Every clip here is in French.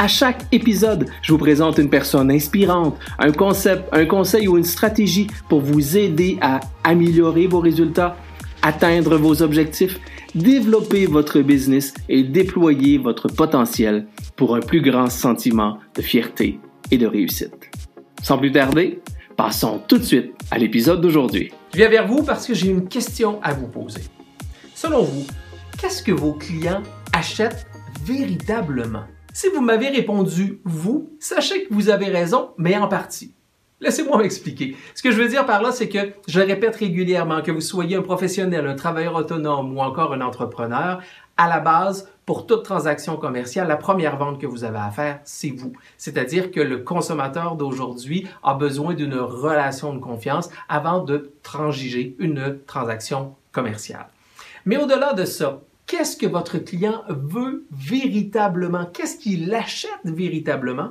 À chaque épisode, je vous présente une personne inspirante, un concept, un conseil ou une stratégie pour vous aider à améliorer vos résultats, atteindre vos objectifs, développer votre business et déployer votre potentiel pour un plus grand sentiment de fierté et de réussite. Sans plus tarder, passons tout de suite à l'épisode d'aujourd'hui. Je viens vers vous parce que j'ai une question à vous poser. Selon vous, qu'est-ce que vos clients achètent véritablement? Si vous m'avez répondu vous, sachez que vous avez raison, mais en partie. Laissez-moi m'expliquer. Ce que je veux dire par là, c'est que je répète régulièrement, que vous soyez un professionnel, un travailleur autonome ou encore un entrepreneur, à la base, pour toute transaction commerciale, la première vente que vous avez à faire, c'est vous. C'est-à-dire que le consommateur d'aujourd'hui a besoin d'une relation de confiance avant de transiger une transaction commerciale. Mais au-delà de ça, qu'est-ce que votre client veut véritablement? Qu'est-ce qu'il achète véritablement?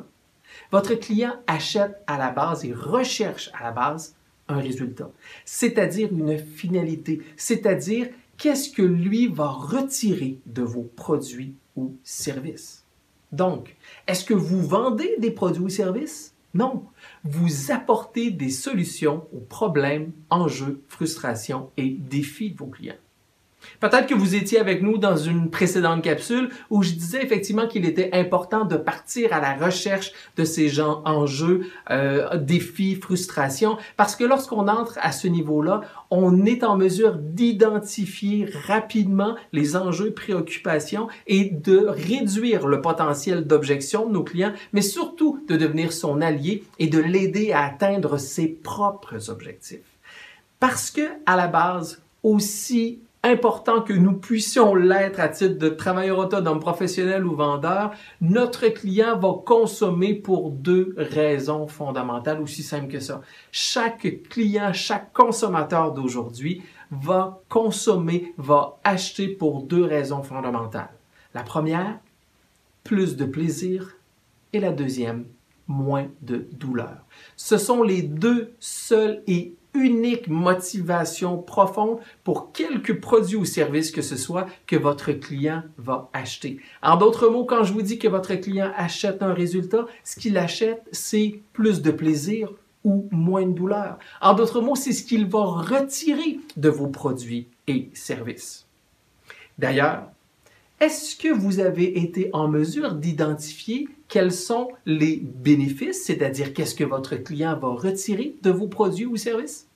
Votre client achète à la base et recherche à la base un résultat, c'est-à-dire une finalité, c'est-à-dire qu'est-ce que lui va retirer de vos produits ou services? Donc, est-ce que vous vendez des produits ou services? Non, vous apportez des solutions aux problèmes, enjeux, frustrations et défis de vos clients. Peut-être que vous étiez avec nous dans une précédente capsule où je disais effectivement qu'il était important de partir à la recherche de ces gens enjeux, euh, défis, frustrations, parce que lorsqu'on entre à ce niveau-là, on est en mesure d'identifier rapidement les enjeux, préoccupations et de réduire le potentiel d'objection de nos clients, mais surtout de devenir son allié et de l'aider à atteindre ses propres objectifs. Parce que, à la base, aussi important que nous puissions l'être à titre de travailleur autonome, professionnel ou vendeur, notre client va consommer pour deux raisons fondamentales, aussi simples que ça. Chaque client, chaque consommateur d'aujourd'hui va consommer, va acheter pour deux raisons fondamentales. La première, plus de plaisir et la deuxième, moins de douleur. Ce sont les deux seuls et unique motivation profonde pour quelque produit ou service que ce soit que votre client va acheter. En d'autres mots, quand je vous dis que votre client achète un résultat, ce qu'il achète, c'est plus de plaisir ou moins de douleur. En d'autres mots, c'est ce qu'il va retirer de vos produits et services. D'ailleurs, est-ce que vous avez été en mesure d'identifier quels sont les bénéfices, c'est-à-dire qu'est-ce que votre client va retirer de vos produits ou services?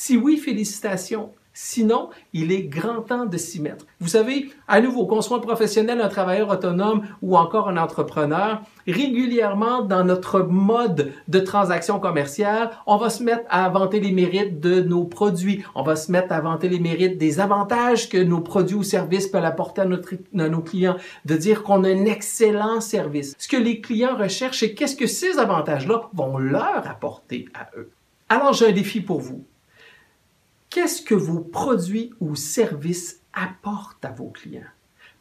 Si oui, félicitations. Sinon, il est grand temps de s'y mettre. Vous savez, à nouveau, qu'on soit un professionnel, un travailleur autonome ou encore un entrepreneur, régulièrement dans notre mode de transaction commerciale, on va se mettre à vanter les mérites de nos produits. On va se mettre à vanter les mérites des avantages que nos produits ou services peuvent apporter à, à nos clients, de dire qu'on a un excellent service. Ce que les clients recherchent, c'est qu'est-ce que ces avantages-là vont leur apporter à eux. Alors, j'ai un défi pour vous Qu'est-ce que vos produits ou services apportent à vos clients?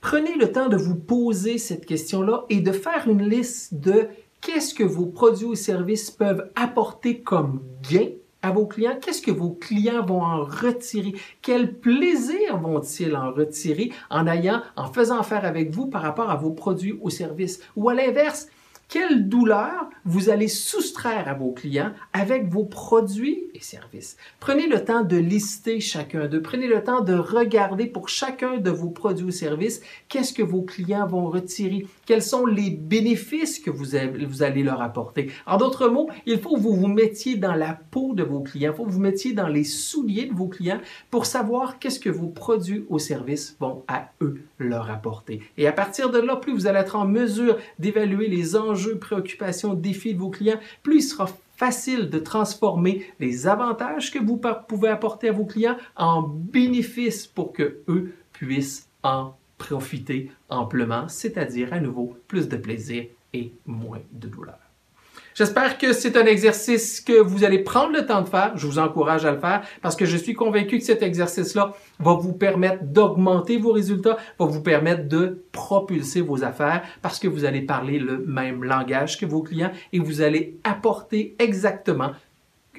Prenez le temps de vous poser cette question-là et de faire une liste de qu'est-ce que vos produits ou services peuvent apporter comme gain à vos clients, qu'est-ce que vos clients vont en retirer, quel plaisir vont-ils en retirer en ayant, en faisant affaire avec vous par rapport à vos produits ou services, ou à l'inverse, quelle douleur vous allez soustraire à vos clients avec vos produits et services? Prenez le temps de lister chacun d'eux. Prenez le temps de regarder pour chacun de vos produits ou services qu'est-ce que vos clients vont retirer, quels sont les bénéfices que vous, allez leur apporter? En d'autres mots, il faut que vous vous mettiez dans la peau de vos clients, il faut que vous mettiez dans les souliers de vos clients pour savoir qu'est-ce que vos produits ou services vont à eux leur apporter. Et à partir de là, plus vous allez être en mesure d'évaluer les enjeux enjeux, préoccupations, défis de vos clients, plus il sera facile de transformer les avantages que vous pouvez apporter à vos clients en bénéfices pour que eux puissent en profiter amplement, c'est-à-dire à nouveau plus de plaisir et moins de douleur. J'espère que c'est un exercice que vous allez prendre le temps de faire. Je vous encourage à le faire parce que je suis convaincu que cet exercice-là va vous permettre d'augmenter vos résultats, va vous permettre de propulser vos affaires parce que vous allez parler le même langage que vos clients et vous allez apporter exactement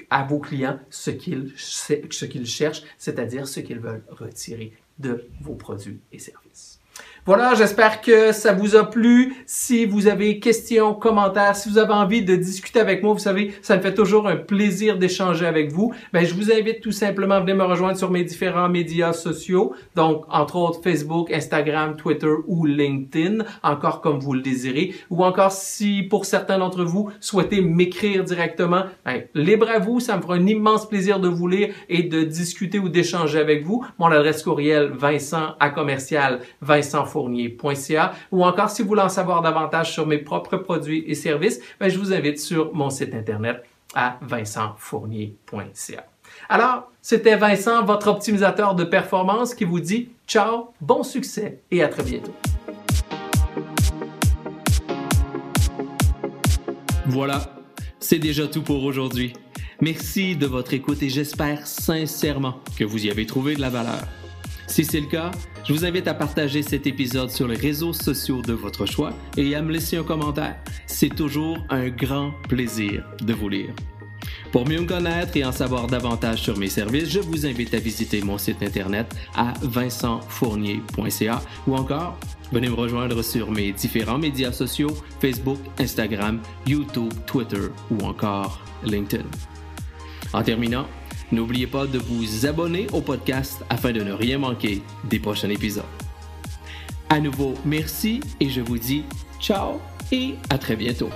à vos clients ce qu'ils ce qu'ils cherchent, c'est-à-dire ce qu'ils veulent retirer de vos produits et services. Voilà, j'espère que ça vous a plu. Si vous avez questions, commentaires, si vous avez envie de discuter avec moi, vous savez, ça me fait toujours un plaisir d'échanger avec vous. Ben, je vous invite tout simplement à venir me rejoindre sur mes différents médias sociaux. Donc, entre autres, Facebook, Instagram, Twitter ou LinkedIn, encore comme vous le désirez. Ou encore, si pour certains d'entre vous souhaitez m'écrire directement, ben, libre à vous. Ça me fera un immense plaisir de vous lire et de discuter ou d'échanger avec vous. Mon adresse courriel, Vincent à commercial, Vincent ou encore si vous voulez en savoir davantage sur mes propres produits et services, ben, je vous invite sur mon site internet à vincentfournier.ca. Alors, c'était Vincent, votre optimisateur de performance qui vous dit ciao, bon succès et à très bientôt. Voilà, c'est déjà tout pour aujourd'hui. Merci de votre écoute et j'espère sincèrement que vous y avez trouvé de la valeur. Si c'est le cas, je vous invite à partager cet épisode sur les réseaux sociaux de votre choix et à me laisser un commentaire. C'est toujours un grand plaisir de vous lire. Pour mieux me connaître et en savoir davantage sur mes services, je vous invite à visiter mon site internet à vincentfournier.ca ou encore venez me rejoindre sur mes différents médias sociaux Facebook, Instagram, YouTube, Twitter ou encore LinkedIn. En terminant, N'oubliez pas de vous abonner au podcast afin de ne rien manquer des prochains épisodes. À nouveau, merci et je vous dis ciao et à très bientôt.